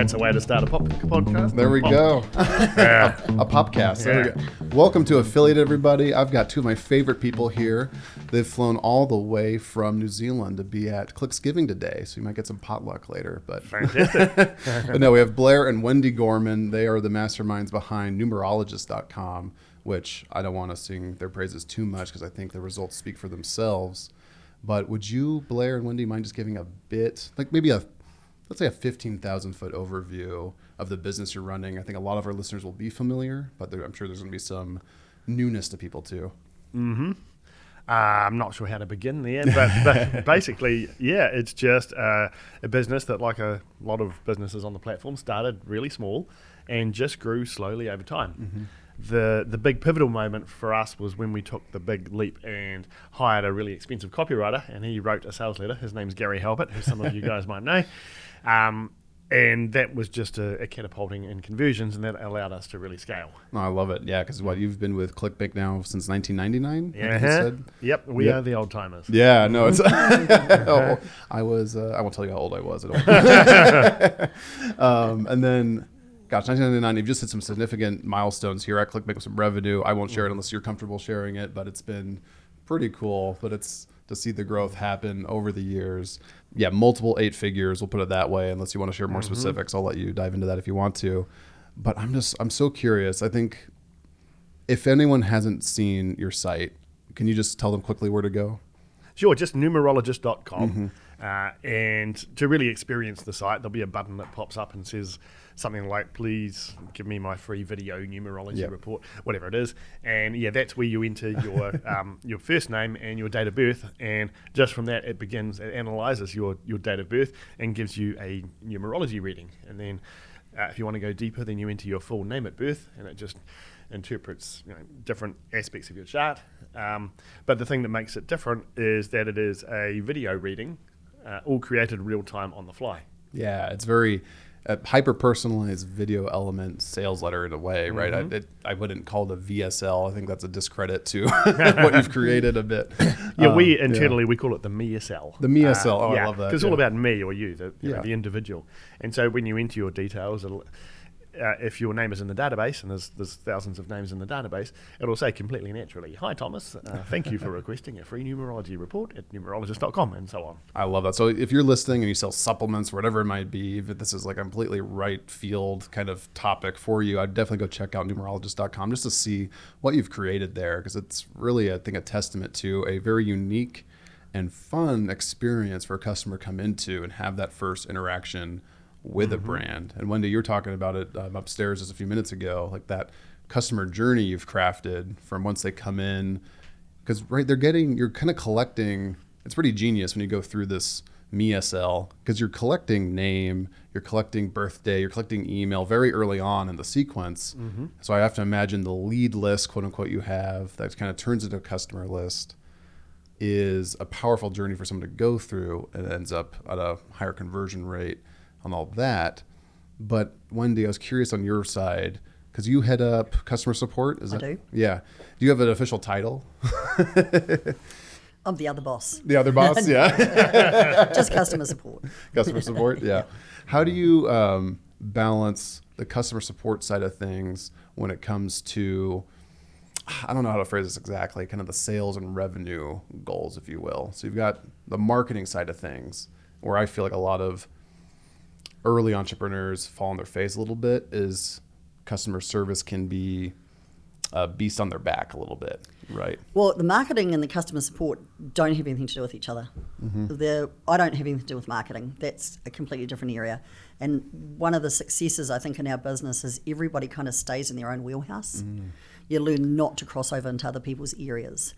That's a way to start a pop- podcast. There we Pop. go. Yeah. a popcast. There we go. Welcome to Affiliate, everybody. I've got two of my favorite people here. They've flown all the way from New Zealand to be at Clicksgiving today, so you might get some potluck later. But, Fantastic. but no, we have Blair and Wendy Gorman. They are the masterminds behind numerologist.com, which I don't want to sing their praises too much because I think the results speak for themselves. But would you, Blair and Wendy, mind just giving a bit, like maybe a let's say a 15,000 foot overview of the business you're running. I think a lot of our listeners will be familiar, but there, I'm sure there's going to be some newness to people too. Uh, I'm not sure how to begin there, but, but basically, yeah, it's just uh, a business that, like a lot of businesses on the platform, started really small and just grew slowly over time. The the big pivotal moment for us was when we took the big leap and hired a really expensive copywriter, and he wrote a sales letter. His name's Gary Halbert, who some of you guys might know. Um, and that was just a, a catapulting in conversions, and that allowed us to really scale. No, I love it. Yeah, because what you've been with ClickBank now since 1999. I think you Uh-huh. Yep, we Yep. are the old timers. Yeah, no, it's. oh, I was. Uh, I won't tell you how old I was. I don't. um, and then, gosh, 1999. You've just hit some significant milestones here at ClickBank with some revenue. I won't share it unless you're comfortable sharing it, but it's been pretty cool. But it's to see the growth happen over the years. Yeah, multiple eight figures. We'll put it that way. Unless you want to share more specifics, I'll let you dive into that if you want to. But I'm just. I'm so curious. I think if anyone hasn't seen your site, can you just tell them quickly where to go? Sure, just numerologist.com. Mm-hmm. Uh, and to really experience the site, there'll be a button that pops up and says something like, please give me my free video numerology Yep. report, whatever it is. And yeah, that's where you enter your um, your first name and your date of birth. And just from that, it begins, it analyzes your, your date of birth and gives you a numerology reading. And then uh, if you want to go deeper, then you enter your full name at birth and it just interprets you know, different aspects of your chart. Um, but the thing that makes it different is that it is a video reading, uh, all created real time on the fly. Yeah, it's very uh, hyper personalized video element sales letter in a way, right? I, it, I wouldn't call it a VSL. I think that's a discredit to what you've created a bit. Yeah, Um, we internally we call it the MeSL. The MeSL. Oh, I love that, Because it's all about me or you, the, you know, the individual. And so when you enter your details, it'll, uh, if your name is in the database, and there's, there's thousands of names in the database, it'll say completely naturally, "Hi Thomas, uh, thank you for requesting a free numerology report at numerologist.com," and so on. I love that. So if you're listening and you sell supplements, whatever it might be, if this is like a completely right field kind of topic for you, I'd definitely go check out numerologist.com just to see what you've created there because it's really, I think, a testament to a very unique and fun experience for a customer to come into and have that first interaction with a brand. And Wendy, you're talking about it um, upstairs just a few minutes ago, like that customer journey you've crafted from once they come in because right they're getting you're kind of collecting it's pretty genius when you go through this MeSL because you're collecting name you're collecting birthday you're collecting email very early on in the sequence. So i have to imagine the lead list quote unquote you have that kind of turns into a customer list is a powerful journey for someone to go through and ends up at a higher conversion rate on all that but wendy i was curious on your side because you head up customer support is I that do. yeah do you have an official title I'm the other boss, The other boss, yeah. just customer support. customer support, yeah. How do you um, balance the customer support side of things when it comes to, I don't know how to phrase this exactly, kind of the sales and revenue goals, if you will. So you've got the marketing side of things, where I feel like a lot of early entrepreneurs fall on their face a little bit, is customer service can be a beast on their back a little bit, right? Well, the marketing and the customer support don't have anything to do with each other. They're- I don't have anything to do with marketing. That's a completely different area. And one of the successes I think in our business is everybody kind of stays in their own wheelhouse. You learn not to cross over into other people's areas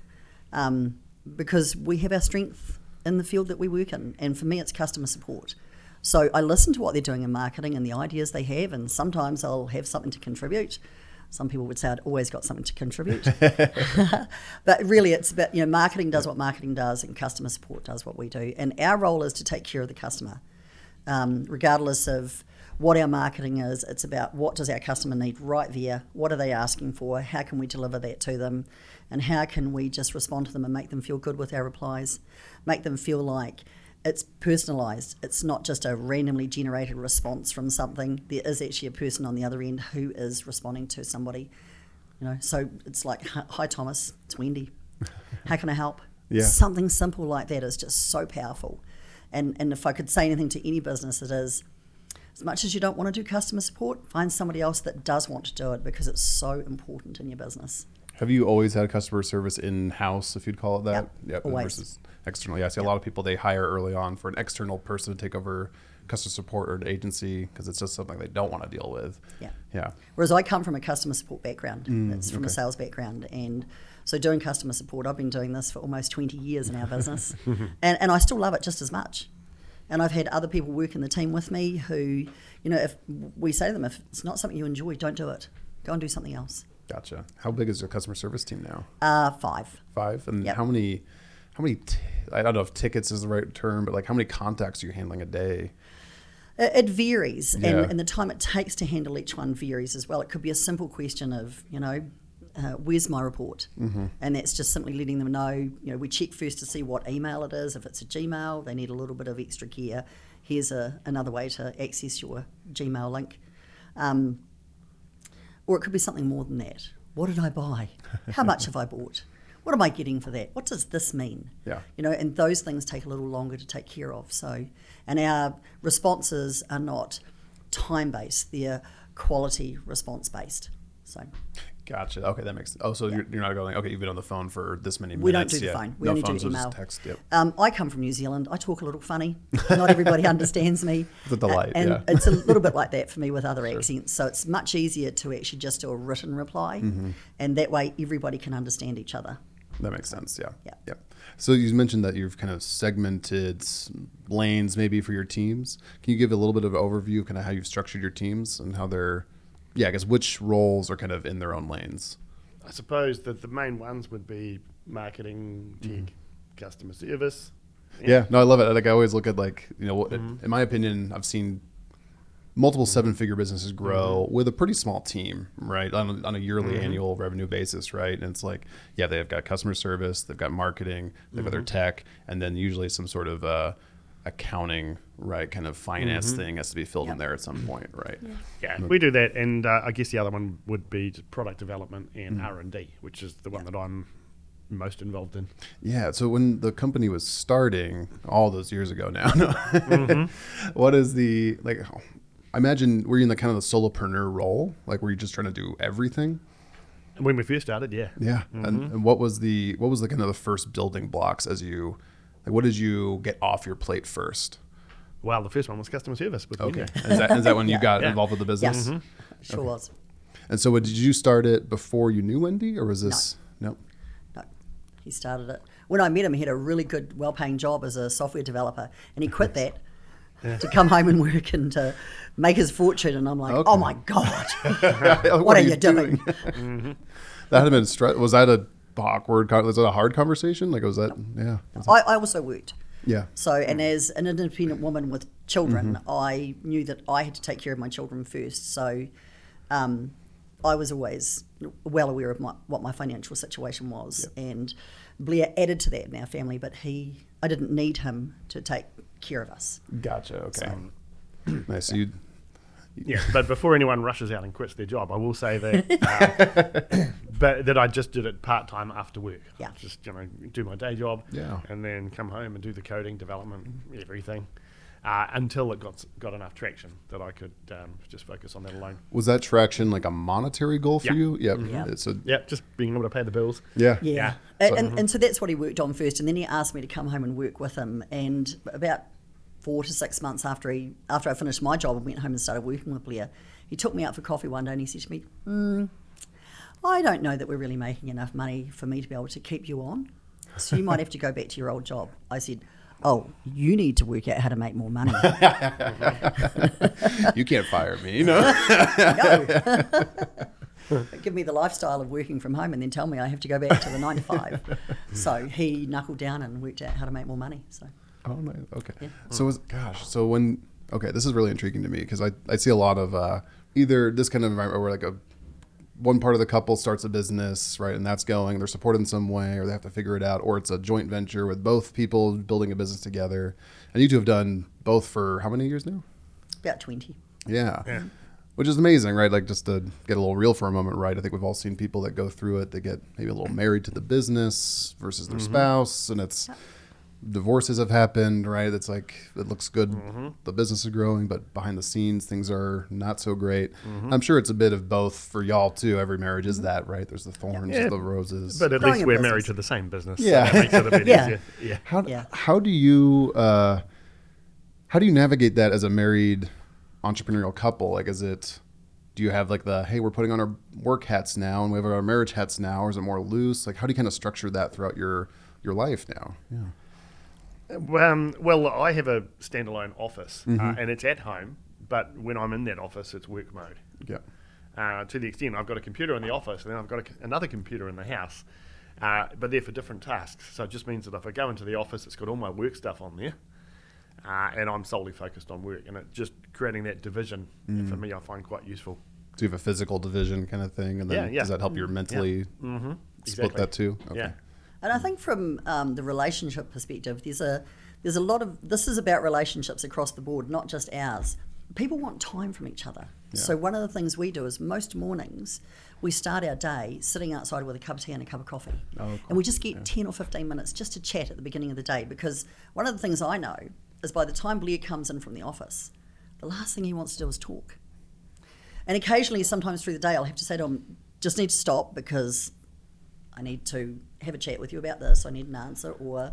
um, because we have our strength in the field that we work in. And for me, it's customer support. So I listen to what they're doing in marketing and the ideas they have, and sometimes I'll have something to contribute. Some people would say I'd always got something to contribute. but really, it's about, you know, marketing does what marketing does and customer support does what we do. And our role is to take care of the customer, um, regardless of what our marketing is. It's about what does our customer need right there? What are they asking for? How can we deliver that to them? And how can we just respond to them and make them feel good with our replies? Make them feel like it's personalized. It's not just a randomly generated response from something. There is actually a person on the other end who is responding to somebody. You know, so it's like, "Hi, Thomas. It's Wendy. How can I help?" Yeah. Something simple like that is just so powerful. And and if I could say anything to any business, it is as much as you don't want to do customer support, find somebody else that does want to do it because it's so important in your business. Have you always had customer service in house, if you'd call it that? Yep, always. Versus external. Yeah, I see a lot of people they hire early on for an external person to take over customer support or an agency because it's just something they don't want to deal with. Yeah. Yeah. Whereas I come from a customer support background. Mm, it's from a sales background. And so doing customer support, I've been doing this for almost 20 years in our business. and, and I still love it just as much. And I've had other people work in the team with me who, you know, if we say to them, if it's not something you enjoy, don't do it. Go and do something else. Gotcha. How big is your customer service team now? Uh, five. Five. And Yep. how many? How many? T- I don't know if tickets is the right term, but like how many contacts are you handling a day? It, varies, Yeah. and, and the time it takes to handle each one varies as well. It could be a simple question of, you know, uh, where's my report? Mm-hmm. And that's just simply letting them know, you know, we check first to see what email it is. If it's a Gmail, they need a little bit of extra care. Here's a, another way to access your Gmail link. Um, or it could be something more than that. What did I buy? How much have I bought? What am I getting for that? What does this mean? Yeah. You know, and those things take a little longer to take care of. So, and our responses are not time based; they're quality response based. So, Gotcha. Okay, that makes. Oh, so you're, you're not going. Okay, you've been on the phone for this many minutes. we don't do the yeah. phone; we no only phone, do so email. text. Yep. Um, I come from New Zealand. I talk a little funny. Not everybody understands me. It's a delight, and yeah. it's a little bit like that for me with other accents. So it's much easier to actually just do a written reply, Mm-hmm. and that way everybody can understand each other. That makes sense. Yeah. Yeah. Yeah. So you mentioned that you've kind of segmented lanes maybe for your teams. Can you give a little bit of an overview of kind of how you've structured your teams and how they're, yeah, I guess which roles are kind of in their own lanes? I suppose that the main ones would be marketing, mm-hmm. tech, customer service. Yeah. No, I love it. Like I always look at like you know, what mm-hmm. in my opinion, I've seen multiple mm-hmm. seven-figure businesses grow with a pretty small team, right, on a, on a yearly annual revenue basis, right? And it's like, yeah, they've got customer service, they've got marketing, they've got their tech, and then usually some sort of uh, accounting, right, kind of finance mm-hmm. thing has to be filled in there at some point, right? Yeah, we do that, and uh, I guess the other one would be just product development and mm-hmm. R and D, which is the one that I'm most involved in. Yeah. So when the company was starting, all those years ago now, mm-hmm. what is the like? I imagine were you in the kind of the solopreneur role? Like, were you just trying to do everything? When we first started, yeah, Yeah. And, and what was the what was the kind of the first building blocks as you like? What did you get off your plate first? Well, the first one was customer service with Okay. Is that is that when you Yeah. got Yeah. involved with the business? Yes, sure was. And so, what, did you start it before you knew Wendy, or was this no? No, he started it. When I met him, he had a really good, well-paying job as a software developer, and he quit that to come home and work and to make his fortune. And I'm like, Okay. oh my god, what, what, are you doing? Mm-hmm. that had been stre- was that a awkward? Was that a hard conversation? Like was that? Yeah. Was that- I, I also worked. Yeah. So, and as an independent woman with children, Mm-hmm. I knew that I had to take care of my children first. So, um, I was always well aware of my, what my financial situation was. And Blair added to that in our family, but he, I didn't need him to take care of us. Gotcha. Okay. nice. So you. Yeah, but before anyone rushes out and quits their job, I will say that, uh, but that I just did it part time after work. Yeah. just you know do my day job, Yeah. and then come home and do the coding, development, everything, uh, until it got got enough traction that I could um, just focus on that alone. Was that traction like a monetary goal for Yeah. you? Yep. Yeah. It's a, Yeah, just being able to pay the bills. yeah. Yeah. Yeah. And, and, and so that's what he worked on first. And then he asked me to come home and work with him. And about four to six months after he after I finished my job and went home and started working with Blair, he took me out for coffee one day and he said to me, mm, I don't know that we're really making enough money for me to be able to keep you on. So you might have to go back to your old job. I said, Oh, you need to work out how to make more money. you can't fire me. No. no. Give me the lifestyle of working from home and then tell me I have to go back to the nine to five. So he knuckled down and worked out how to make more money. So Oh, nice. Okay. So, was, gosh, so when, okay, this is really intriguing to me because I, I see a lot of uh, either this kind of environment where like a one part of the couple starts a business, right, and that's going. They're supported in some way, or they have to figure it out, or it's a joint venture with both people building a business together. And you two have done both for how many years now? About 20. Yeah. Yeah. Which is amazing, right? Like just to get a little real for a moment, right? I think we've all seen people that go through it. They get maybe a little married to the business versus their spouse, and it's divorces have happened, right? It's like it looks good, mm-hmm. the business is growing, but behind the scenes things are not so great. Mm-hmm. I'm sure it's a bit of both for y'all too. Every marriage is mm-hmm. that, right? There's the thorns, Yeah. the roses. But at Growing least we're business. married to the same business. Yeah. So that makes it a bit Yeah. easier. Yeah. How Yeah. how do you uh, how do you navigate that as a married entrepreneurial couple? Like, is it do you have like the hey, we're putting on our work hats now and we have our marriage hats now, or is it more loose? Like, how do you kind of structure that throughout your your life now? Yeah. Um, well, I have a standalone office, Mm-hmm. uh, and it's at home. But when I'm in that office, it's work mode. Yeah. Uh, to the extent I've got a computer in the office, and then I've got a another computer in the house. Uh, but they're for different tasks. So it just means that if I go into the office, it's got all my work stuff on there, uh, and I'm solely focused on work. And it just creating that division Mm. for me, I find quite useful. Do you have a physical division kind of thing, and then Yeah, yeah. does that help you mentally Mm-hmm. split that too? Yeah. And I think from um, the relationship perspective, there's a there's a lot of this is about relationships across the board, not just ours. People want time from each other. So one of the things we do is most mornings we start our day sitting outside with a cup of tea and a cup of coffee, Oh, and we just get ten or fifteen minutes just to chat at the beginning of the day. Because one of the things I know is by the time Blair comes in from the office, the last thing he wants to do is talk. And occasionally, sometimes through the day, I'll have to say to him, just need to stop because I need to have a chat with you about this. I need an answer, or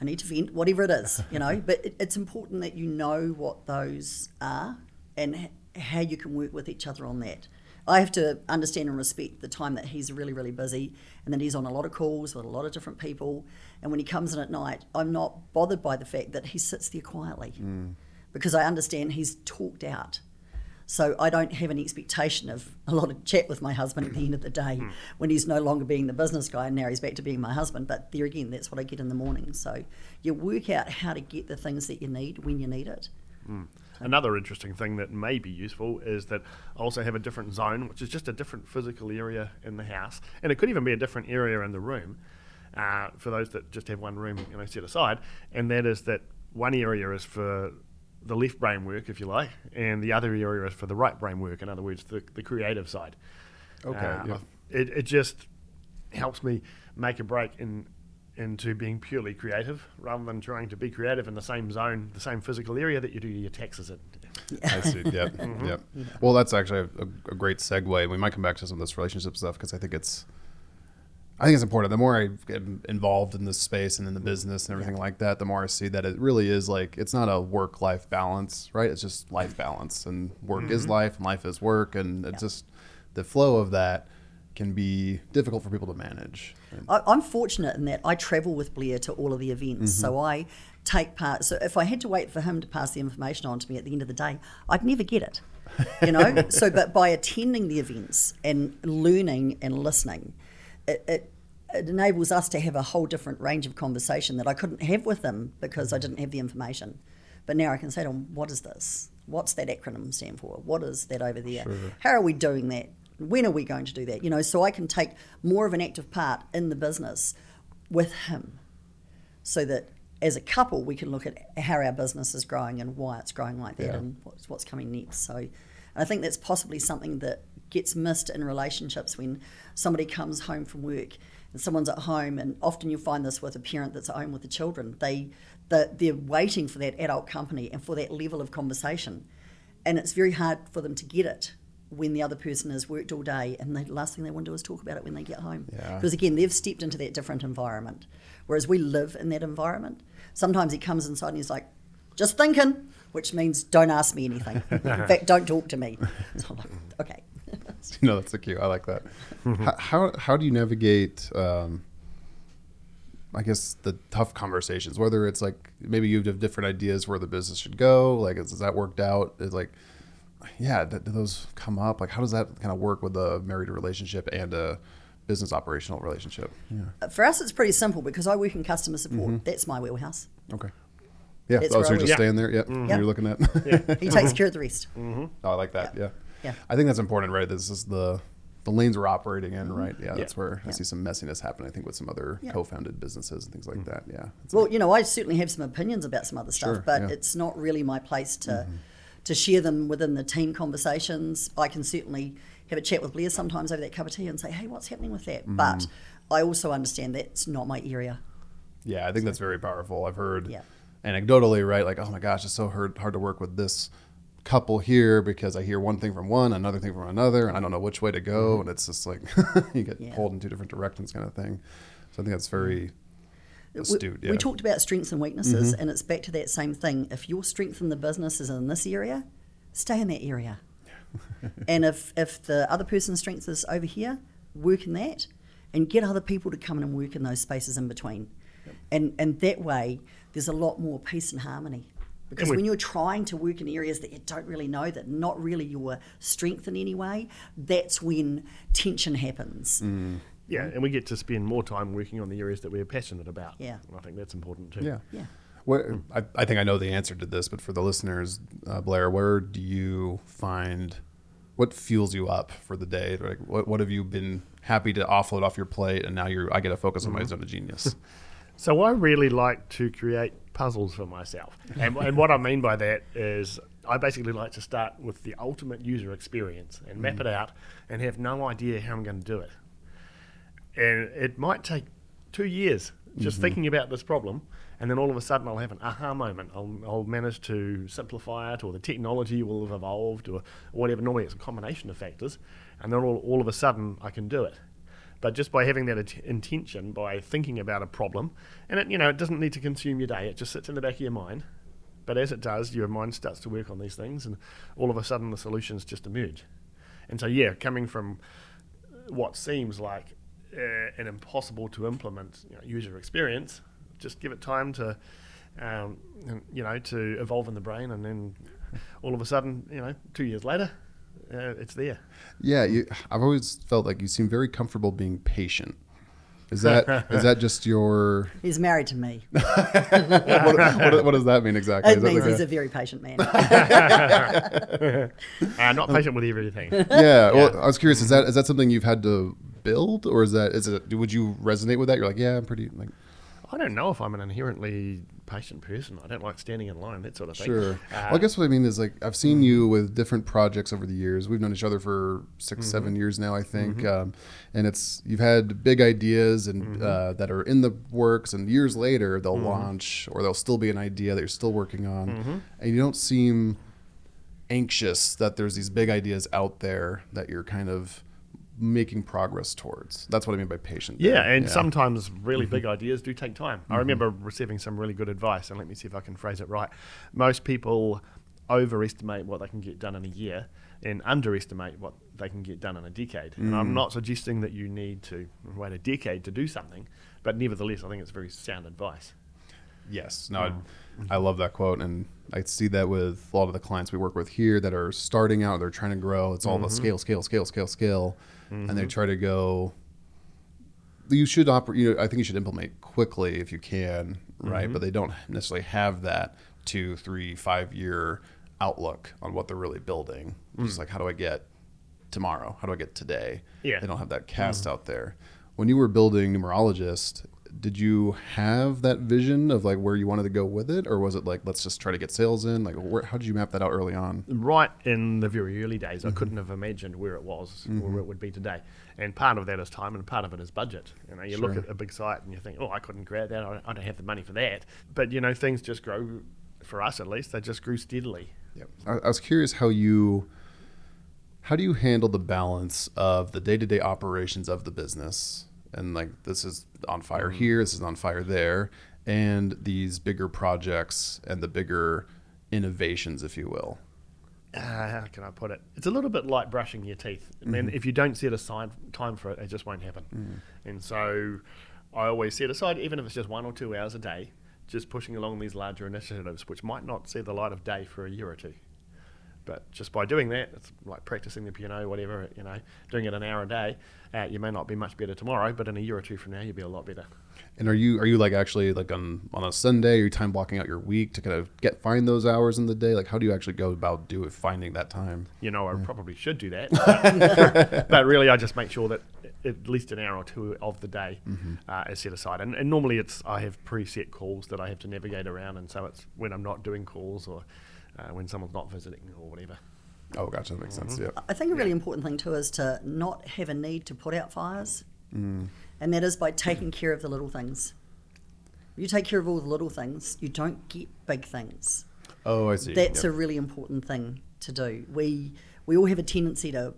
I need to vent, whatever it is, you know. but it, it's important that you know what those are and h- how you can work with each other on that. I have to understand and respect the time that he's really, really busy and that he's on a lot of calls with a lot of different people. And when he comes in at night, I'm not bothered by the fact that he sits there quietly mm. because I understand he's talked out. So I don't have an expectation of a lot of chat with my husband at the end of the day when he's no longer being the business guy and now he's back to being my husband. But there again, that's what I get in the morning. So you work out how to get the things that you need when you need it. Another interesting thing that may be useful is that I also have a different zone, which is just a different physical area in the house, and it could even be a different area in the room. Uh, for those that just have one room, you know, set aside, and that is that one area is for the left brain work, if you like, and the other area is for the right brain work. In other words, the, the creative side. Okay, Uh, yeah. It, it just helps me make a break in into being purely creative rather than trying to be creative in the same zone, the same physical area that you do your taxes in. I see. Yep. Yep. Well, that's actually a, a great segue. We might come back to some of this relationship stuff because I think it's, I think it's important. The more I get involved in this space and in the business and everything like that, the more I see that it really is like it's not a work-life balance, right? It's just life balance, and work is mm-hmm. life, and life is work, and it's just the flow of that can be difficult for people to manage. I, I'm fortunate in that I travel with Blair to all of the events, mm-hmm. so I take part. So if I had to wait for him to pass the information on to me at the end of the day, I'd never get it. You know. so, but by attending the events and learning and listening, it, it it enables us to have a whole different range of conversation that I couldn't have with him because I mm-hmm. didn't have the information. But now I can say to him, "What is this? What's that acronym stand for? What is that over there? How are we doing that? When are we going to do that? You know, so I can take more of an active part in the business with him, so that as a couple we can look at how our business is growing and why it's growing like that Yeah. and what's, what's coming next. So, and I think that's possibly something that gets missed in relationships when somebody comes home from work and someone's at home, and often you'll find this with a parent that's at home with the children. They the, they're waiting for that adult company and for that level of conversation, and it's very hard for them to get it when the other person has worked all day and the last thing they want to do is talk about it when they get home. Yeah. because again they've stepped into that different environment. Whereas we live in that environment. Sometimes he comes inside and he's like just thinking which means don't ask me anything. In fact don't talk to me. So I'm like, okay you know, that's so cute. I like that. Mm-hmm. how, how how do you navigate? Um, I guess the tough conversations, whether it's like maybe you have different ideas where the business should go. Like, is, is that worked out? Is like, yeah, do, do those come up? Like, how does that kind of work with a married relationship and a business operational relationship? Yeah. Uh, for us it's pretty simple because I work in customer support mm-hmm. that's my wheelhouse Okay. Yeah. It's oh, so you're just work. staying there. Yep. Mm-hmm. Yeah. You're looking at. he takes care of the rest Oh, I like that. Yeah. Yeah. I think that's important, right? This is the the lanes we're operating in, mm-hmm. right? Yeah, that's Yeah. where I Mm-hmm. Yeah. see some messiness happen. I think with some other Yeah. co-founded businesses and things like mm. that. Yeah. Well, like- you know, I certainly have some opinions about some other stuff, Sure, but yeah. it's not really my place to mm-hmm. to share them within the team conversations. I can certainly have a chat with Blair sometimes over that cup of tea and say, "Hey, what's happening with that?" Mm-hmm. But I also understand that's not my area. Yeah, I think that's very powerful. I've heard Yeah. anecdotally, right? Like, oh my gosh, it's so hard, hard to work with this couple here because I hear one thing from one, another thing from another, and I don't know which way to go, mm-hmm. and it's just like you get Yeah. pulled in two different directions, kind of thing. So I think that's very We- astute. We, yeah. talked about strengths and weaknesses, mm-hmm. and it's back to that same thing. If your strength in the business is in this area, stay in that area. and if, if the other person's strength is over here, work in that and get other people to come in and work in those spaces in between. And, and that way, there's a lot more peace and harmony. Because when you're trying to work in areas that you don't really know, that not really your strength in any way, that's when tension happens. Yeah, and we get to spend more time working on the areas that we're passionate about. Yeah. And I think that's important too. Yeah. Yeah. Where, I, I think I know the answer to this, but for the listeners, uh, Blair, where do you find what fuels you up for the day? Like, what, what have you been happy to offload off your plate, and now you're I get to focus on my zone of genius? So I really like to create puzzles for myself, and, and what I mean by that is I basically like to start with the ultimate user experience and map mm. it out, and have no idea how I'm going to do it. And it might take two years just mm-hmm. thinking about this problem, and then all of a sudden I'll have an aha moment. I'll, I'll manage to simplify it, or the technology will have evolved, or whatever. Normally it's a combination of factors, and then all, all of a sudden I can do it. But just by having that int- intention, by thinking about a problem, and it you know it doesn't need to consume your day. It just sits in the back of your mind. But as it does, your mind starts to work on these things, and all of a sudden the solutions just emerge. And so yeah, coming from what seems like uh, an impossible to implement you know, user experience, just give it time to, um, you know, to evolve in the brain, and then all of a sudden, you know, two years later, uh, it's there. Yeah, you, I've always felt like you seem very comfortable being patient. Is that is that just your He's married to me. what, what, what does that mean exactly? It Is that means like he's a- a very patient man. Uh, not patient with everything. yeah, well, I was curious. Is that is that something you've had to build, or is that is it? Would you resonate with that? You're like, yeah, I'm pretty like I don't know if I'm an inherently patient person. I don't like standing in line, that sort of thing. sure. Uh, well, I guess what I mean is like I've seen you with different projects over the years. We've known each other for 6 seven years now, I think, um, and it's you've had big ideas and uh, that are in the works, and years later they'll launch or they'll still be an idea that you're still working on, and you don't seem anxious that there's these big ideas out there that you're kind of making progress towards. That's what I mean by patient. Yeah, there. and sometimes really mm-hmm. big ideas do take time. I mm-hmm. remember receiving some really good advice, and let me see if I can phrase it right. Most people overestimate what they can get done in a year and underestimate what they can get done in a decade. And I'm mm. not suggesting that you need to wait a decade to do something, but nevertheless, I think it's very sound advice. Yes, no, I, mm. I love that quote, and I see that with a lot of the clients we work with here that are starting out, they're trying to grow. It's all the mm-hmm. scale, scale, scale, scale, scale, Mm-hmm. and they try to go. You should operate. You know, I think you should implement quickly if you can, right? But mm-hmm. they don't necessarily have that two, three, five year outlook on what they're really building. It's mm. like, how do I get tomorrow? How do I get today? Yeah. They don't have that cast mm. out there. When you were building numerologist, did you have that vision of like where you wanted to go with it, or was it like let's just try to get sales in? Like, where, how did you map that out early on? right in the very early days, I mm-hmm. couldn't have imagined where it was or mm-hmm. where it would be today. And part of that is time, and part of it is budget. You know, you look at a big site and you think, "Oh, I couldn't create that. I don't, I don't have the money for that." But you know, things just grow. For us, at least, they just grew steadily. Yep. I, I was curious how you, how do you handle the balance of the day to day operations of the business, and like this is on fire mm-hmm. here, this is on fire there, and these bigger projects and the bigger innovations, if you will. uh, how can I put it? It's a little bit like brushing your teeth. I mean, mm-hmm. if you don't set aside time for it, it just won't happen. Mm. And so I always set aside, even if it's just one or two hours a day, just pushing along these larger initiatives, which might not see the light of day for a year or two. But just by doing that, it's like practicing the piano, whatever, you know, doing it an hour a day. Uh, you may not be much better tomorrow, but in a year or two from now, you'll be a lot better. And are you are you like actually like on on a Sunday? Are you time blocking out your week to kind of get find those hours in the day? Like how do you actually go about do it finding that time? You know, I probably should do that, but, but really, I just make sure that at least an hour or two of the day uh, is set aside. And, and normally, it's I have preset calls that I have to navigate around, and so it's when I'm not doing calls or uh, when someone's not visiting or whatever. Oh, gotcha. That makes sense. Yeah. I think a really important thing too is to not have a need to put out fires, and that is by taking care of the little things. You take care of all the little things, you don't get big things. Oh, I see. That's Yep. a really important thing to do. We we all have a tendency to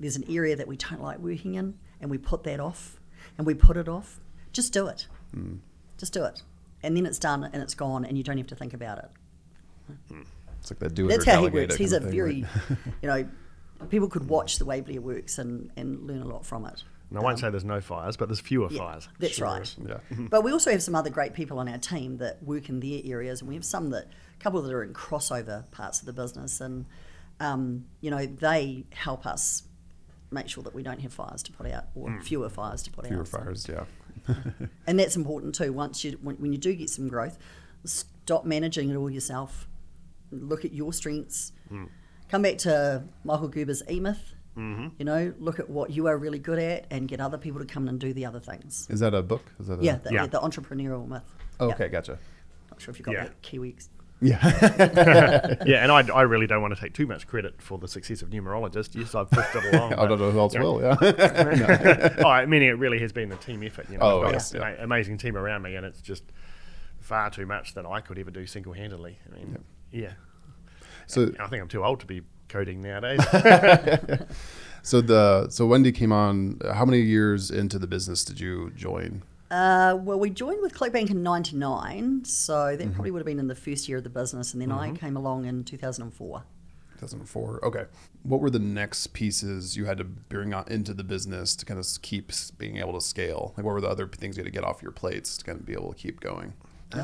there's an area that we don't like working in, and we put that off, and we put it off. Just do it. Hmm. Just do it, and then it's done and it's gone, and you don't have to think about it. It's like that do it That's how he works. He's a thing, very, right? you know, people could watch the way Blair works and, and learn a lot from it. And I won't say there's no fires, but there's fewer Um, Yeah, fires. That's right. yeah. But we also have some other great people on our team that work in their areas, and we have some that, a couple that are in crossover parts of the business, and um, you know they help us make sure that we don't have fires to put out or fewer fires to put Fewer out. So- fires. Yeah. and that's important too. Once you when, when you do get some growth, stop managing it all yourself. Look at your strengths. Come back to Michael Gerber's E Myth. Mm-hmm. You know, look at what you are really good at, and get other people to come and do the other things. Is that a book? Is that a, Yeah, the, Yeah. the entrepreneurial myth. Oh, Yeah. okay, gotcha. Not sure if you got Yeah. that Kiwi. Yeah. yeah, and I, I really don't want to take too much credit for the success of numerologist. Yes, I've pushed it along. I don't know who else Yeah. will. Yeah. oh, I mean, it really has been a team effort. You know, Oh, I've got yes, an yeah. amazing team around me, and it's just far too much that I could ever do single handedly. I mean, yeah. So I think I'm too old to be coding nowadays. so the so Wendy came on. How many years into the business did you join? Uh, well, we joined with ClickBank in '99, so that Mm-hmm. probably would have been in the first year of the business, and then I came along in 2004. 2004. Okay. What were the next pieces you had to bring on into the business to kind of keep being able to scale? Like, what were the other things you had to get off your plates to kind of be able to keep going?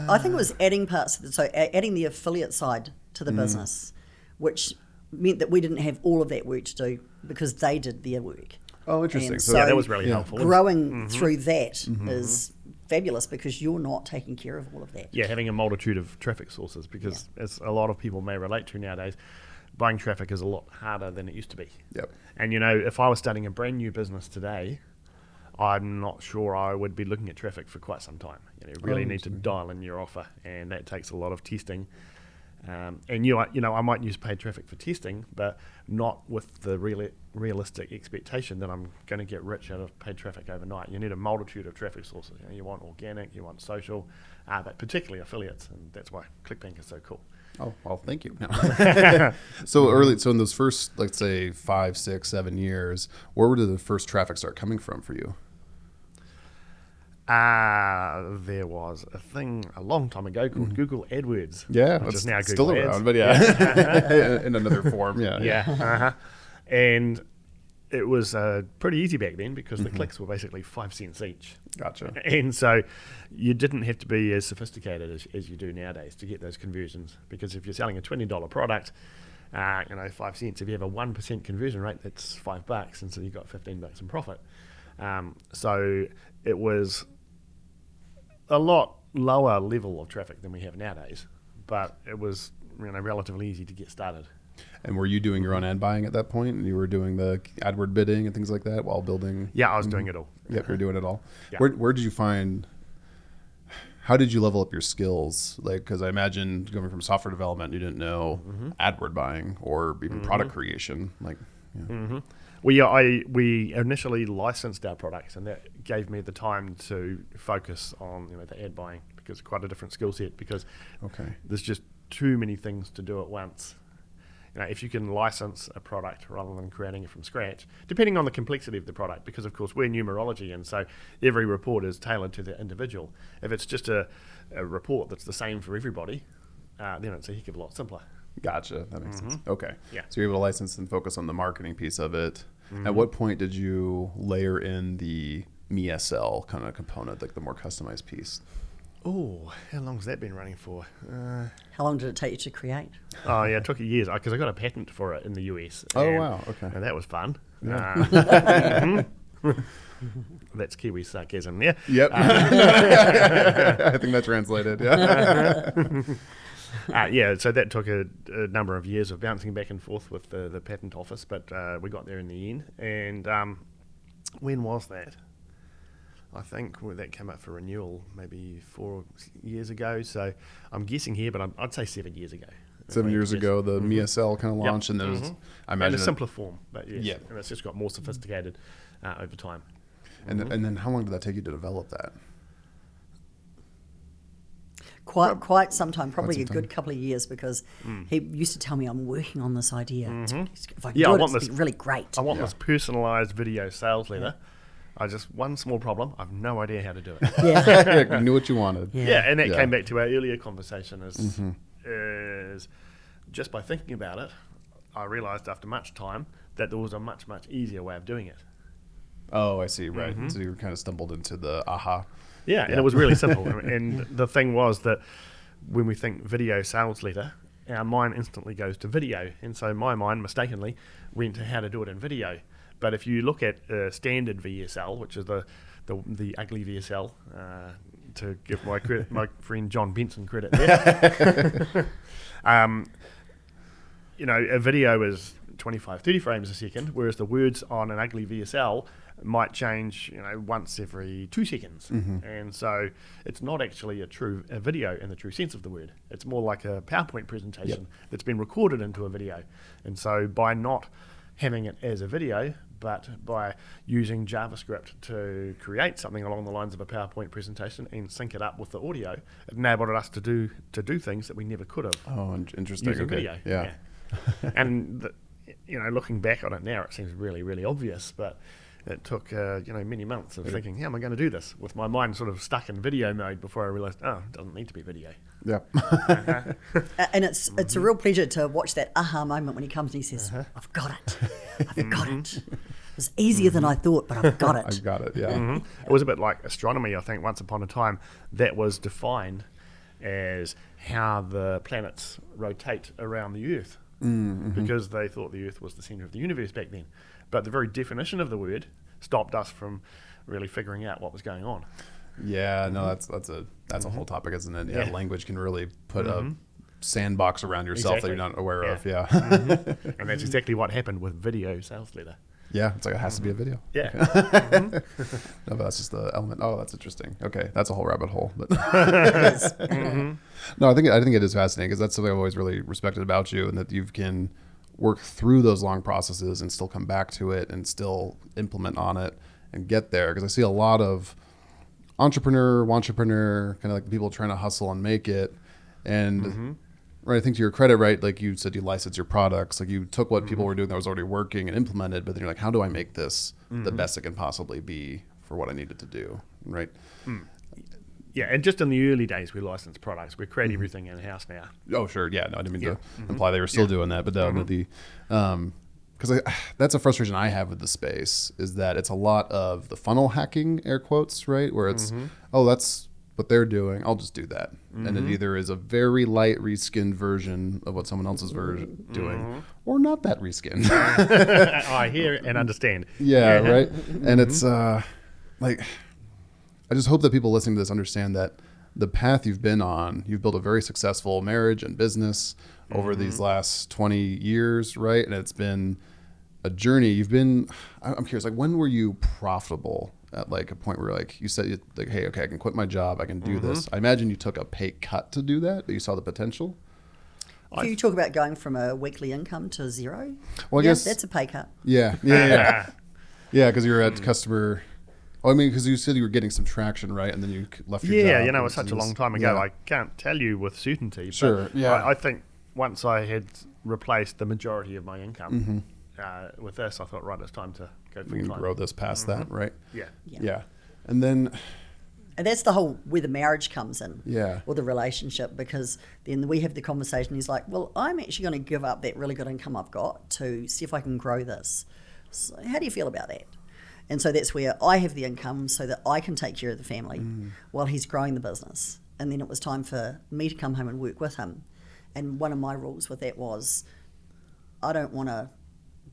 I think it was adding parts, the, so adding the affiliate side to Mm. the business, which meant that we didn't have all of that work to do because they did their work. Oh, interesting. And So- yeah, that was really Yeah. helpful. Growing through that is fabulous because you're not taking care of all of that. yeah, having a multitude of traffic sources because, as a lot of people may relate to nowadays, buying traffic is a lot harder than it used to be. Yep. And you know, if I was starting a brand new business today, I'm not sure I would be looking at traffic for quite some time. You, know, you really Oh, need to dial in your offer, and that takes a lot of testing. Um, and you, you know, I might use paid traffic for testing, but not with the real, realistic expectation that I'm going to get rich out of paid traffic overnight. You need a multitude of traffic sources. You, know, you want organic, you want social, uh, but particularly affiliates, and that's why ClickBank is so cool. Oh well, thank you. so early, so in those first, let's say five, six, seven years, where did the first traffic start coming from for you? Uh, there was a thing a long time ago called Google AdWords. Yeah, which it's is now still around, Ads. but yeah, in another form. Yeah, yeah. Uh-huh. And it was uh, pretty easy back then because the clicks were basically five cents each. Gotcha. And so you didn't have to be as sophisticated as, as you do nowadays to get those conversions. Because if you're selling a $20 product, uh, you know, five cents, if you have a 1% conversion rate, that's five bucks. And so you got 15 bucks in profit. Um, so it was a lot lower level of traffic than we have nowadays. But it was, you know, relatively easy to get started. And were you doing your own ad buying at that point? And you were doing the AdWord bidding and things like that while building? Yeah, I was doing mm-hmm. it all. Yep, you're doing it all. Yeah. Where, where did you find? How did you level up your skills? Like, because I imagine going from software development, you didn't know Mm-hmm. AdWord buying or even mm-hmm. product creation. Like, yeah. Mm-hmm. We I we initially licensed our products, and that gave me the time to focus on you know the ad buying because it's quite a different skill set. Because Okay. there's just too many things to do at once. You know, if you can license a product rather than creating it from scratch, depending on the complexity of the product, because of course we're numerology, and so every report is tailored to the individual. If it's just a, a report that's the same for everybody, uh, then it's a heck of a lot simpler. Gotcha. That makes sense. Okay. Mm-hmm. Yeah. Mm-hmm. So you're able to license and focus on the marketing piece of it. At what point did you layer in the MeSL kind of component, like the more customized piece? Oh, how long has that been running for? Uh, How long did it take you to create? oh yeah, it took years because I got a patent for it in the US. Oh, and- wow, okay. and that was fun. Uh, that's Kiwi sarcasm, yeah. Yep. I think that translated. Yeah. Uh, yeah, so that took a, a number of years of bouncing back and forth with the, the patent office, but uh, we got there in the end. And um, when was that? I think when that came up for renewal maybe four years ago. So I'm guessing here, but I'm, I'd say seven years ago. Seven years ago, the MSL kind of Yep. launched, and there's, I imagine In a simpler form, but yes. Yeah. And it's just got more sophisticated uh, over time. and, and then how long did that take you to develop that? Quite, quite some time, probably some a good couple of years, because hmm. he used to tell me, "I'm working on this idea. It's- mm-hmm. If I Yeah, do I it, want it's this- really great." I want this personalised video sales letter. I just, one small problem, I've no idea how to do it. yeah, yeah, knew what you wanted. Yeah. Yeah, and that Yeah. came back to our earlier conversation. Is, is mm-hmm. just by thinking about it, I realised after much time that there was a much much easier way of doing it. Oh, I see. Right. Mm-hmm. So you kind of stumbled into the aha. Yeah, and it was really simple. and the thing was that when we think video sales letter, our mind instantly goes to video, and so my mind mistakenly went to how to do it in video. But if you look at uh, standard VSL, which is the the, the ugly VSL, uh, to give my credit, my friend John Benson credit there, um, you know, a video is 25, 30 frames a second, whereas the words on an ugly VSL might change, you know, once every two seconds. Mm-hmm. And so it's not actually a true a video in the true sense of the word. It's more like a PowerPoint presentation that's been recorded into a video. And so by not having it as a video, but by using JavaScript to create something along the lines of a PowerPoint presentation and sync it up with the audio, it enabled us to do to do things that we never could have Oh, interesting. using okay. video. Yeah. and the, you know, looking back on it now, it seems really, really obvious, but it took uh, you know many months of thinking, how am I going to do this? With my mind sort of stuck in video mode before I realised, oh, it doesn't need to be video. Yeah. A- and it's it's a real pleasure to watch that aha moment when he comes and he says, Uh-huh. "I've got it, I've got it. It was easier than I thought, but I've got it. I it." got it. Yeah. Mhm. It was a bit like astronomy, I think. Once upon a time, that was defined as how the planets rotate around the Earth, because they thought the Earth was the center of the universe back then. But the very definition of the word stopped us from really figuring out what was going on. Yeah, no, mm-hmm. that's that's a that's a whole mm-hmm. topic, isn't it? Yeah, Yeah. language can really put a mm-hmm. sandbox around yourself that you're not aware of. Yeah. Yeah, And that's exactly what happened with video sales letter. yeah, it's like it has to be a video. Yeah. No, but that's just the element. Oh, that's interesting. Okay, that's a whole rabbit hole. But no, I think I think it is fascinating because that's something I've always really respected about you, and that you can work through those long processes and still come back to it and still implement on it and get there. Because I see a lot of entrepreneur, entrepreneur, kind of like people trying to hustle and make it, and. Mm-hmm. Right, I think to your credit, right, like you said, you license your products. Like you took what people mm-hmm. were doing that was already working and implemented, but then you're like, how do I make this the mm-hmm. best it can possibly be for what I needed to do, right? Hmm. Yeah, and just in the early days, we licensed products. We create mm-hmm. everything in house now. Oh, sure, yeah. No, I didn't mean Yeah. to imply they were still doing that, but uh, mm-hmm. no, the, um, because that's a frustration I have with the space is that it's a lot of the funnel hacking, air quotes, right? Where it's, mm-hmm. oh, that's what they're doing. I'll just do that, and it either is a very light reskinned version of what someone else is version doing, or not that reskinned. I hear and understand. Yeah, right. And it's uh, like, I just hope that people listening to this understand that the path you've been on, you've built a very successful marriage and business over these mm-hmm. last 20 years, right? And it's been a journey. You've been, I- I'm curious, like, when were you profitable at like a point where like you said, like, hey, okay, I can quit my job, I can do this. Mm-hmm. I imagine you took a pay cut to do that, but you saw the potential. If you talk about going from a weekly income to zero, Well, I yeah, guess- that's a pay cut. Yeah, yeah, yeah. Yeah, because you're at customer. Oh, I mean, because you said you were getting some traction, right? And then you left your job. Yeah, you know, it was such a long time ago. yeah. I can't tell you with certainty. Sure, yeah. I, I think once I had replaced the majority of my income Mm-hmm. uh, with this, I thought, right, it's time to go we full can grow this past that, right? Yeah. Yeah. Yeah. And then, And that's the whole where the marriage comes in. Yeah. Or the relationship because then we have the conversation. He's like, Well, I'm actually going to give up that really good income I've got to see if I can grow this. So how do you feel about that? And so that's where I have the income so that I can take care of the family Mm. while he's growing the business. and then it was time for me to come home and work with him. And one of my rules with that was, I don't want to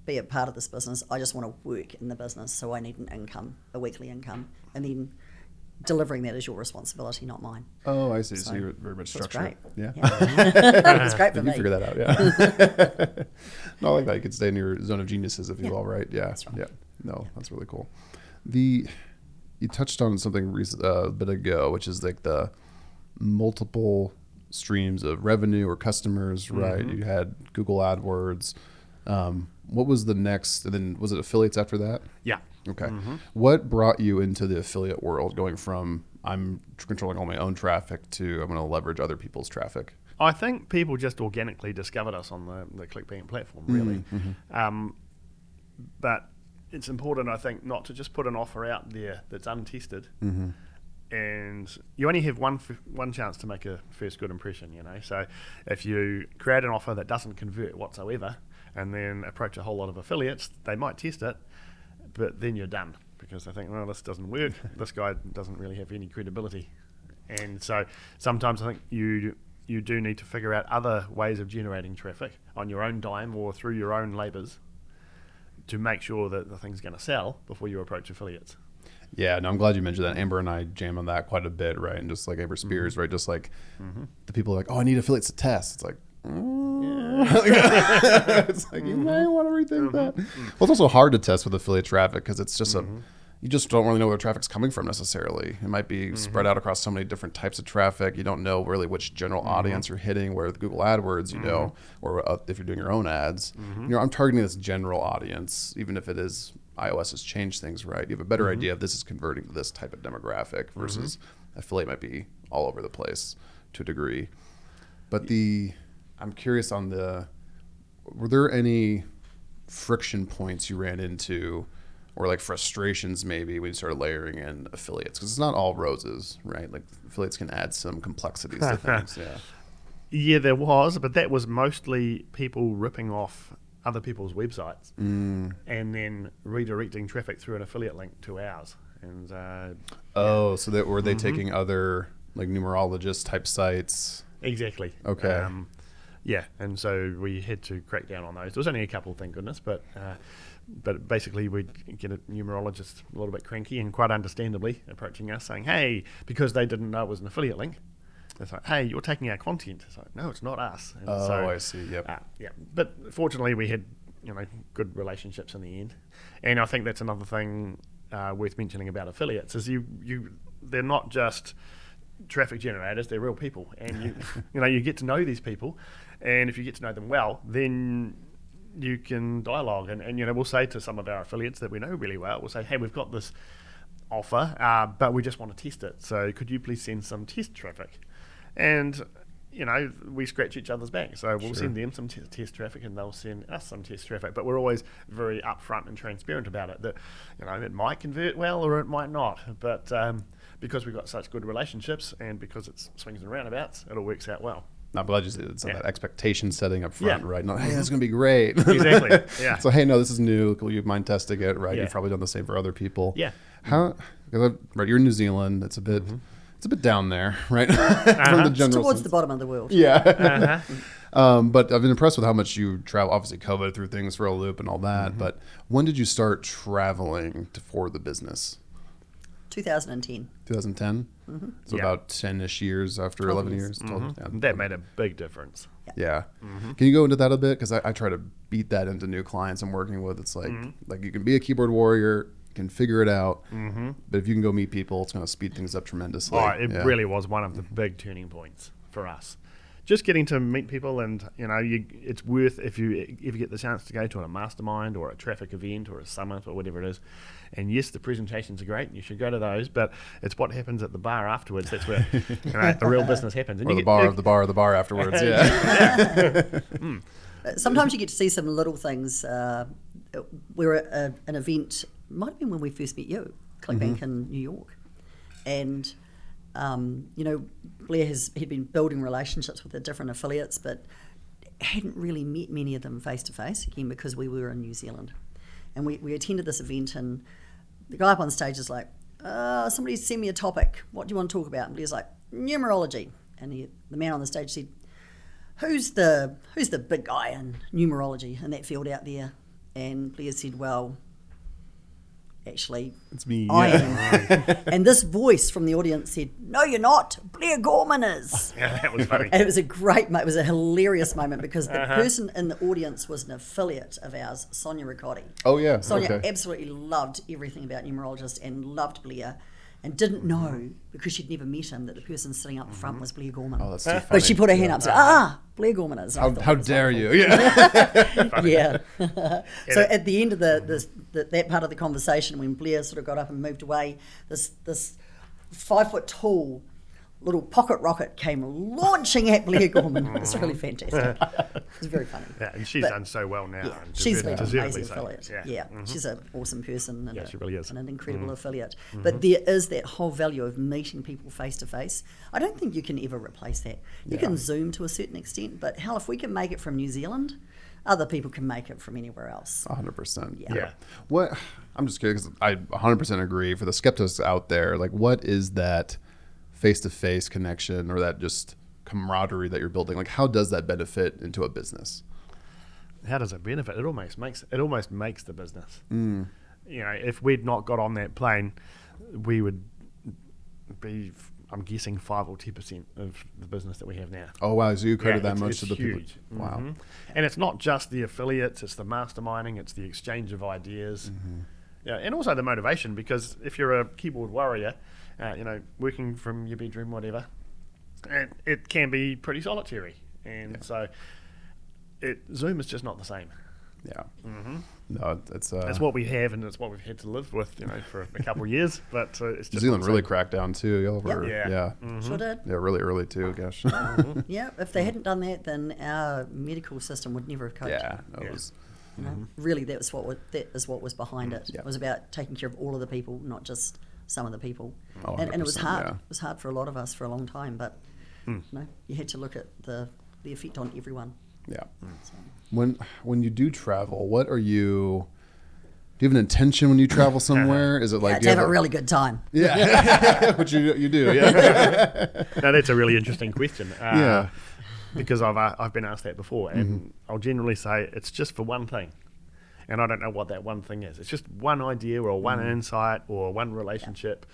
be a part of this business. I just want to work in the business, so I need an income, a weekly income, and then delivering that is your responsibility, not mine. Oh, I see. So, So, you're very much structured. great. Yeah. Yeah. it's great for Did me. you figure that out? Yeah. not like that. You could stay in your zone of geniuses, if you Yeah. will, right? Yeah. That's right. Yeah. No, that's really cool. The you touched on something recent, uh, a bit ago, which is like the multiple streams of revenue or customers, right? Mm-hmm. You had Google AdWords. Um, what was the next? And then was it affiliates after that? Yeah. Okay. Mm-hmm. What brought you into the affiliate world, going from I'm controlling all my own traffic to I'm going to leverage other people's traffic? I think people just organically discovered us on the, the ClickBank platform, really. Um, but it's important, I think, not to just put an offer out there that's untested. Mm-hmm. And you only have one f- one chance to make a first good impression, you know. So if you create an offer that doesn't convert whatsoever, and then approach a whole lot of affiliates, they might test it, but then you're done because they think, well, this doesn't work. this guy doesn't really have any credibility, and so sometimes I think you you do need to figure out other ways of generating traffic on your own dime or through your own labours to make sure that the thing's going to sell before you approach affiliates. Yeah, no, I'm glad you mentioned that. Amber and I jam on that quite a bit, right? And just like Amber mm-hmm. Spears, right? Just like mm-hmm. the people are like, oh, I need affiliates to test. It's like, mm. it's like you may want to rethink mm-hmm. that. Well, it's also hard to test with affiliate traffic because it's just a you just don't really know where traffic's coming from necessarily. It might be mm-hmm. spread out across so many different types of traffic. You don't know really which general mm-hmm. audience you're hitting. Where with Google AdWords, you know, mm-hmm. or uh, if you're doing your own ads, you know, I'm targeting this general audience, even if it is iOS has changed things, right? You have a better idea of this is converting to this type of demographic versus affiliate might be all over the place to a degree. But the I'm curious on the were there any friction points you ran into or like frustrations maybe when you started layering in affiliates because it's not all roses right like affiliates can add some complexities to things yeah Yeah, there was, but that was mostly people ripping off other people's websites and then redirecting traffic through an affiliate link to ours. And uh, oh so that were they taking other like numerologist type sites exactly. Okay. Um, yeah, and so we had to crack down on those. There was only a couple, thank goodness, but uh, but basically we'd get a numerologist a little bit cranky and quite understandably approaching us saying, "Hey," because they didn't know it was an affiliate link. It's like, "Hey, you're taking our content." It's like, "No, it's not us." And oh so, i see yep uh, yeah, but fortunately, we had you know good relationships in the end, and I think that's another thing uh, worth mentioning about affiliates is you you they're not just traffic generators; they're real people, and you you know you get to know these people, and if you get to know them well, then you can dialogue, and, and you know we'll say to some of our affiliates that we know really well, we'll say, hey, we've got this offer, uh, but we just want to test it, so could you please send some test traffic, and you know, we scratch each other's back. So we'll Sure. send them some t- test traffic and they'll send us some test traffic. But we're always very upfront and transparent about it that, you know, it might convert well or it might not. But um, because we've got such good relationships and because it's swings and roundabouts, it all works out well. I'm glad you said it's on Yeah. that expectation setting up front, Yeah. right? Not, hey, that's going to be great. Exactly, yeah. so, hey, no, this is new. Will you mind testing it, right? Yeah. You've probably done the same for other people. Yeah. How, 'cause I- right, you're in New Zealand. It's a bit, it's a bit down there, right? Uh-huh. the general Towards sense. the bottom of the world. Yeah. Uh-huh. um, but I've been impressed with how much you travel. Obviously, COVID threw things for a loop and all that. Mm-hmm. But when did you start traveling to for the business? 2010. 2010. Mm-hmm. So Yeah. about 10 ish years after 11 years. years. Mm-hmm. 12 yeah. That made a big difference. Yeah. Mm-hmm. Can you go into that a bit? Because I, I try to beat that into new clients I'm working with. It's like mm-hmm. like you can be a keyboard warrior, can figure it out, but if you can go meet people, it's going to speed things up tremendously. Oh, it Yeah. really was one of the big turning points for us. Just getting to meet people, and you know, you, it's worth if you if you get the chance to go to a mastermind or a traffic event or a summit or whatever it is. And yes, the presentations are great. You should go to those, but it's what happens at the bar afterwards. That's where you know, the real business happens. And Or you the get- bar of the bar of the bar afterwards. Yeah. Uh, Sometimes you get to see some little things. Uh, we were at a, an event, might have been when we first met you, ClickBank in New York. And, um, you know, Blair has he'd been building relationships with the different affiliates, but hadn't really met many of them face to face, again, because we were in New Zealand. And we, we attended this event, and the guy up on stage is like, uh, somebody send me a topic. What do you want to talk about? And Blair's like, numerology. And he, the man on the stage said, "Who's the who's the big guy in numerology in that field out there?" And Blair said, "Well, actually, It's me. I yeah. am." and this voice from the audience said, "No, you're not. Blair Gorman is." Yeah, that was funny. And it was a great, mo- it was a hilarious moment because Uh-huh. the person in the audience was an affiliate of ours, Sonia Ricotti. Oh yeah. Sonia okay. absolutely loved everything about numerologist and loved Blair, and didn't know because she'd never met him that the person sitting up front was Blair Gorman. Oh, that's too funny. but she put her hand up and said, "Ah, Blair Gorman is." How, how dare wonderful. you? Yeah. Yeah. so at the end of the, this, the that part of the conversation, when Blair sort of got up and moved away, this this five foot tall little pocket rocket came launching at Blair Gorman. It was really fantastic. It was very funny. Yeah, and she's But- done so well now. Yeah, and she's been an amazing so. affiliate. Yeah. Yeah, Mhm. she's an awesome person and, Yeah, a- she really is. and an incredible Mhm. affiliate. But there is that whole value of meeting people face to face. I don't think you can ever replace that. You Yeah. can Zoom to a certain extent, but hell, if we can make it from New Zealand, other people can make it from anywhere else. hundred percent. Yeah. Yeah. What? I'm just curious. 'cause I hundred percent agree. For the skeptics out there, like, what is that face-to-face connection or that just camaraderie that you're building? Like, how does that benefit into a business? How does it benefit? It almost makes it almost makes the business. Mm. You know, if we'd not got on that plane, we would be, I'm guessing, five or ten percent of the business that we have now. Oh wow! So you credit Yeah, that much to the huge. people. Wow. Mhm. And it's not just the affiliates; it's the masterminding, it's the exchange of ideas, Mm-hmm. yeah, and also the motivation. Because if you're a keyboard warrior, uh, you know, working from your bedroom, whatever, it, it can be pretty solitary, and so it Zoom is just not the same. Yeah. No, it's uh, It's what we have, and it's what we've had to live with, you know, for a couple of years. But uh, it's New just Zealand really cracked down too. Y'all were, Yeah. yeah. Mm-hmm. Sure did. Yeah, really early too. Gosh. Yeah, if they hadn't done that, then our medical system would never have coped. yeah. It Yeah. was. You know, Really, that was what was, that is what was behind it. Yeah. It was about taking care of all of the people, not just some of the people. Oh, and, and it was hard. yeah. It was hard for a lot of us for a long time, but you know, you had to look at the the effect on everyone. Yeah. When when you do travel, what are you? Do you have an intention when you travel somewhere? Is it like yeah, to have have a really good time. Yeah, which you you do. Yeah. No, that's a really interesting question. Uh, Yeah. Because I've, uh, I've been asked that before, and I'll generally say it's just for one thing. And I don't know what that one thing is. It's just one idea or one mm. insight or one relationship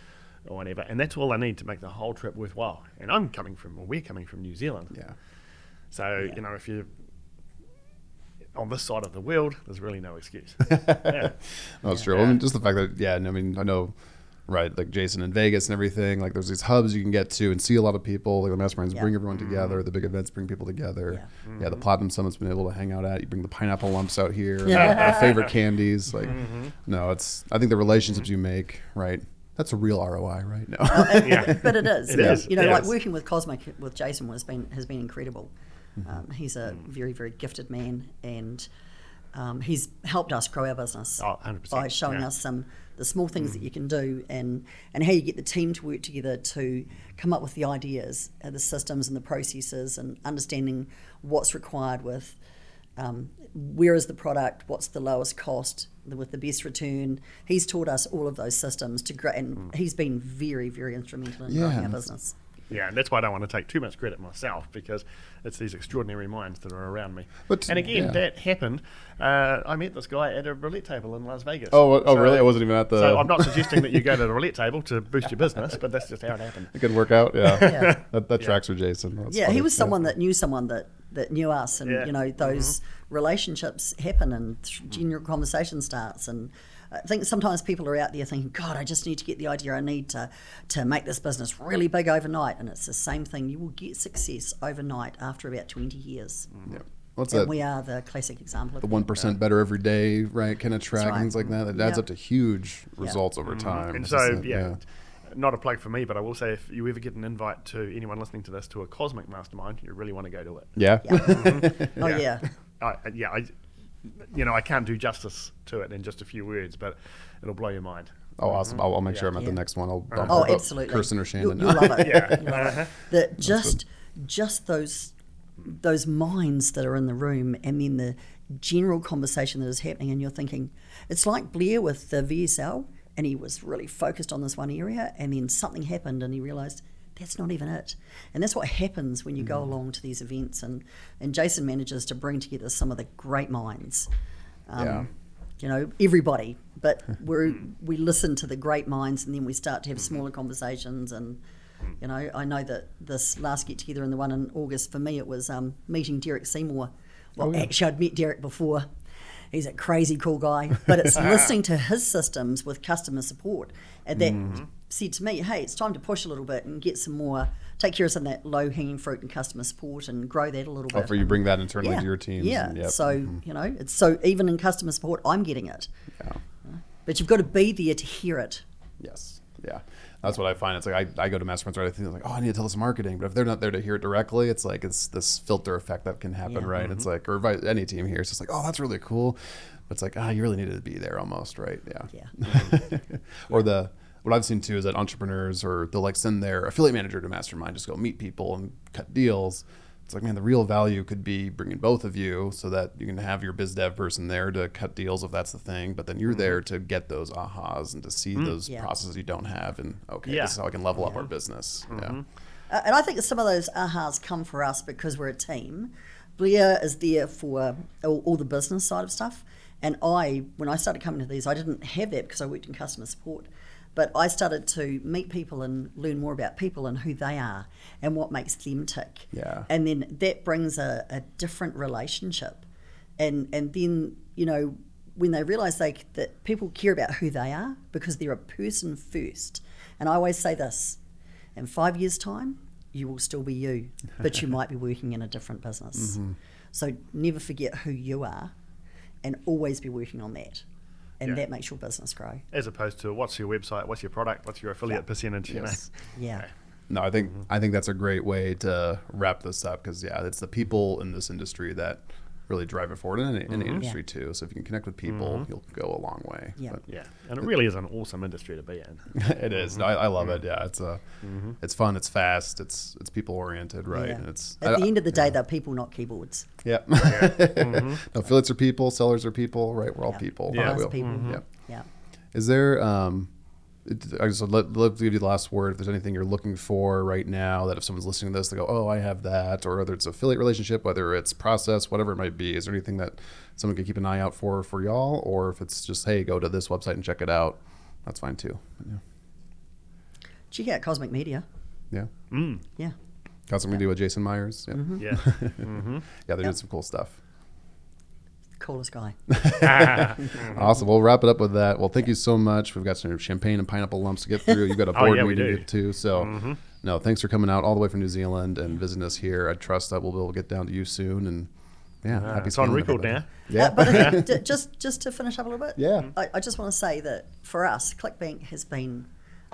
or whatever. And that's all I need to make the whole trip worthwhile. And I'm coming from, or we're coming from New Zealand. yeah. So, Yeah. you know, if you're on this side of the world, there's really no excuse. yeah. It's true. I mean, just the fact that yeah, I mean, I know, right? Like Jason in Vegas and everything. Like there's these hubs you can get to and see a lot of people. Like the masterminds Yeah. bring everyone together. The big events bring people together. Yeah. Yeah, the Platinum Summit's been able to hang out at. You bring the pineapple lumps out here. Yeah. Our favorite candies. Like, no, it's. I think the relationships you make, right? That's a real ROI, right? No. Yeah. but it is. It You know- is, You know, it like is. working with Cosmic with Jason was been has been incredible. Mm-hmm. Um, he's a Mm. very very gifted man, and um, he's helped us grow our business Oh, by showing yeah. Us some the small things that you can do and and how you get the team to work together to come up with the ideas, uh, the systems and the processes, and understanding what's required with. Um, where is the product? What's the lowest cost the- with the best return? He's taught us all of those systems to grow, and Mm. he's been very, very instrumental in Yeah, growing our business. Yeah, and that's why I don't want to take too much credit myself because it's these extraordinary minds that are around me. But, and again, yeah. that happened. Uh, I met this guy at a roulette table in Las Vegas. Oh, oh, really? I wasn't even at the- So I'm not suggesting that you go to the roulette table to boost your business, but that's just how it happened. it could work out. Yeah. Yeah. That, that tracks for Jason. That's yeah, funny. he was someone that knew someone that that knew us, and Yeah. you know those relationships happen, and th- general conversation starts, and. I think sometimes people are out there thinking, God, I just need to get the idea I need to, to make this business really big overnight. And it's the same thing. You will get success overnight after about 20 years. Mm-hmm. Yeah. What's And that? we are the classic example of the that. one percent better every day, right? Kind of track right. things like that. It adds Yeah. up to huge results over mm-hmm. time. And so, just that- yeah, not a plug for me, but I will say if you ever get an invite to anyone listening to this to a cosmic mastermind, you really want to go to it. yeah, Yeah. Mm-hmm. oh, Yeah. yeah. I, yeah, I, you know, I can't do justice to it in just a few words, but it'll blow your mind. Oh, awesome! I'll, I'll make sure I'm at the next one. I'll uh-huh. bump Oh, absolutely. Kirsten or Shannon. You, will love it. Yeah. You'll love it. Uh-huh. That just just those those minds that are in the room, and then the general conversation that is happening, and you're thinking, it's like Blair with the VSL, and he was really focused on this one area, and then something happened, and he realised that's not even it. And that's what happens when you go along to these events. And, and Jason manages to bring together some of the great minds. Um, Yeah. You know, everybody, but we we listen to the great minds and then we start to have smaller conversations. And, you know, I know that this last get together and the one in August, for me, it was um, meeting Derek Seymour. Well, actually, I'd met Derek before. He's a crazy cool guy, but it's listening to his systems with customer support and that mm-hmm. said to me, "Hey, it's time to push a little bit and get some more, take care of some of that low hanging fruit in customer support and grow that a little bit." Hopefully, you bring that internally yeah, to your teams. yeah. and- yep. So mm-hmm. you know, it's so even in customer support, I'm getting it, Yeah. but you've got to be there to hear it. Yes. Yeah. That's what I find. It's like I, I go to masterminds, right? I think it's like, oh, I need to tell us marketing, but if they're not there to hear it directly, it's like it's this filter effect that can happen, Yeah. right? It's like, or I, any team here, it's just like, oh, that's really cool, but it's like, ah, you really needed to be there almost, right? Yeah. Yeah. or the what I've seen too is that entrepreneurs or they'll like send their affiliate manager to mastermind, just go meet people and cut deals. It's like, man, the real value could be bringing both of you so that you can have your biz dev person there to cut deals if that's the thing, but then you're mm-hmm. there to get those ahas and to see mm-hmm. those Yeah. processes you don't have. And okay, Yeah. this is how I can level up our business. Yeah. Mm-hmm. Uh, and I think some of those ahas come for us because we're a team. Blair is there for all, all the business side of stuff. And I, when I started coming to these, I didn't have that because I worked in customer support. But I started to meet people and learn more about people and who they are and what makes them tick. Yeah. And then that brings a, a different relationship. And, and then, you know, when they realize they, that people care about who they are because they're a person first. And I always say this in five years' time, you will still be you, but you might be working in a different business. Mm-hmm. So never forget who you are and always be working on that. And Yeah. that makes your business grow. As opposed to what's your website, what's your product, what's your affiliate percentage, Yes. you know. Yeah. No, I think mm-hmm. I think that's a great way to wrap this up because yeah, it's the people in this industry that really drive it forward in any, any mm-hmm. industry too. So if you can connect with people, mm-hmm. you'll go a long way. Yeah. But Yeah, and it really is an awesome industry to be in. it is. No, I, I love it. Yeah, it's a, it's fun. It's fast. It's it's people oriented, right? Yeah. And it's At I- the end of the day, they're people, not keyboards. yeah. no, affiliates are people. Sellers are people. Right? We're all people. Yeah. That Buyers will- are people. Yeah. Yeah. Is there? Um, it- I just let, let give you the last word. If there's anything you're looking for right now, that if someone's listening to this, they go, "Oh, I have that," or whether it's affiliate relationship, whether it's process, whatever it might be. Is there anything that someone could keep an eye out for for y'all, or if it's just, "Hey, go to this website and check it out," that's fine too. But yeah, Check out Cosmic Media. yeah. Mm, Yeah. Got something to do with Jason Myers. Yeah, Mm-hmm. yeah. hmm yeah, they're doing some cool stuff. Coolest guy. Awesome. We'll wrap it up with that. Well, thank you so much. We've got some champagne and pineapple lumps to get through. You've got a Oh, board yeah, we meeting to do. get to. So, no, thanks for coming out all the way from New Zealand and visiting us here. I trust that we'll be able to get down to you soon. And yeah, Ah, happy it's on scaling, record everybody. now. Yeah. Uh, but I think d- just just to finish up a little bit, Yeah. I, I just want to say that for us, ClickBank has been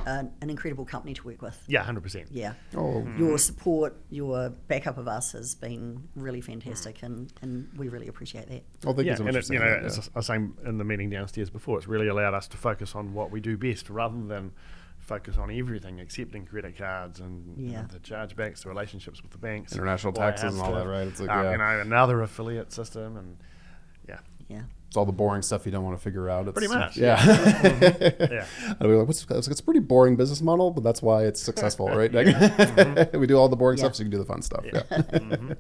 an, an incredible company to work with. Yeah, hundred percent. Yeah. oh, Your support, your backup of us has been really fantastic, and, and we really appreciate that. well, thank yeah, you so much and for it, you know, that. as. I was saying in the meeting downstairs before, it's really allowed us to focus on what we do best rather than focus on everything, accepting credit cards and you know, Yeah. the chargebacks, the relationships with the banks, International taxes and all that, right? It's like, uh, yeah. you know, another affiliate system, and yeah, Yeah. It's all the boring stuff you don't want to figure out. It's, Pretty much, Yeah. yeah. And we're like, what's it's, it's a pretty boring business model, but that's why it's successful, right? we do all the boring Yeah. stuff so you can do the fun stuff. Yeah. Yeah. Mhm.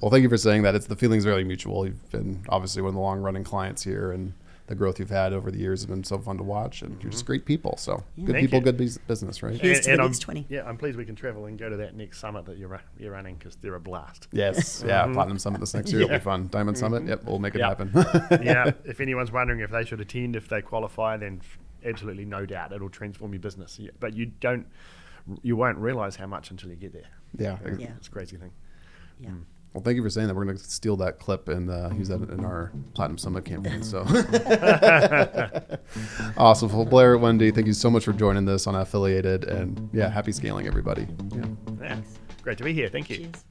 Well, thank you for saying that. It's the feeling's very mutual. You've been obviously one of the long running clients here, and the growth you've had over the years has been so fun to watch. And you're just mm-hmm. great people. So good Thank people, you. good bus- business, right? Here's to the I'm- next 20. Yeah, I'm pleased we can travel and go to that next summit that you're, ru- you're running because they're a blast. Yes. Yeah. Mm-hmm. Platinum Summit this next year. It'll Yeah. be fun. Diamond mm-hmm. Summit. Yep. We'll make it Yeah. happen. yeah, if anyone's wondering if they should attend, if they qualify, then f- absolutely no doubt it'll transform your business. Yeah, But you don't, you won't realize how much until you get there. yeah. Yeah. It's a crazy thing. Yeah. Mm. Well, thank you for saying that. We're going to steal that clip and uh, use that in our Platinum Summit campaign. So awesome. Well, Blair, Wendy, thank you so much for joining this on Affiliated. And yeah, happy scaling, everybody. Yeah. Yeah. Great to be here. Thank you. Cheers.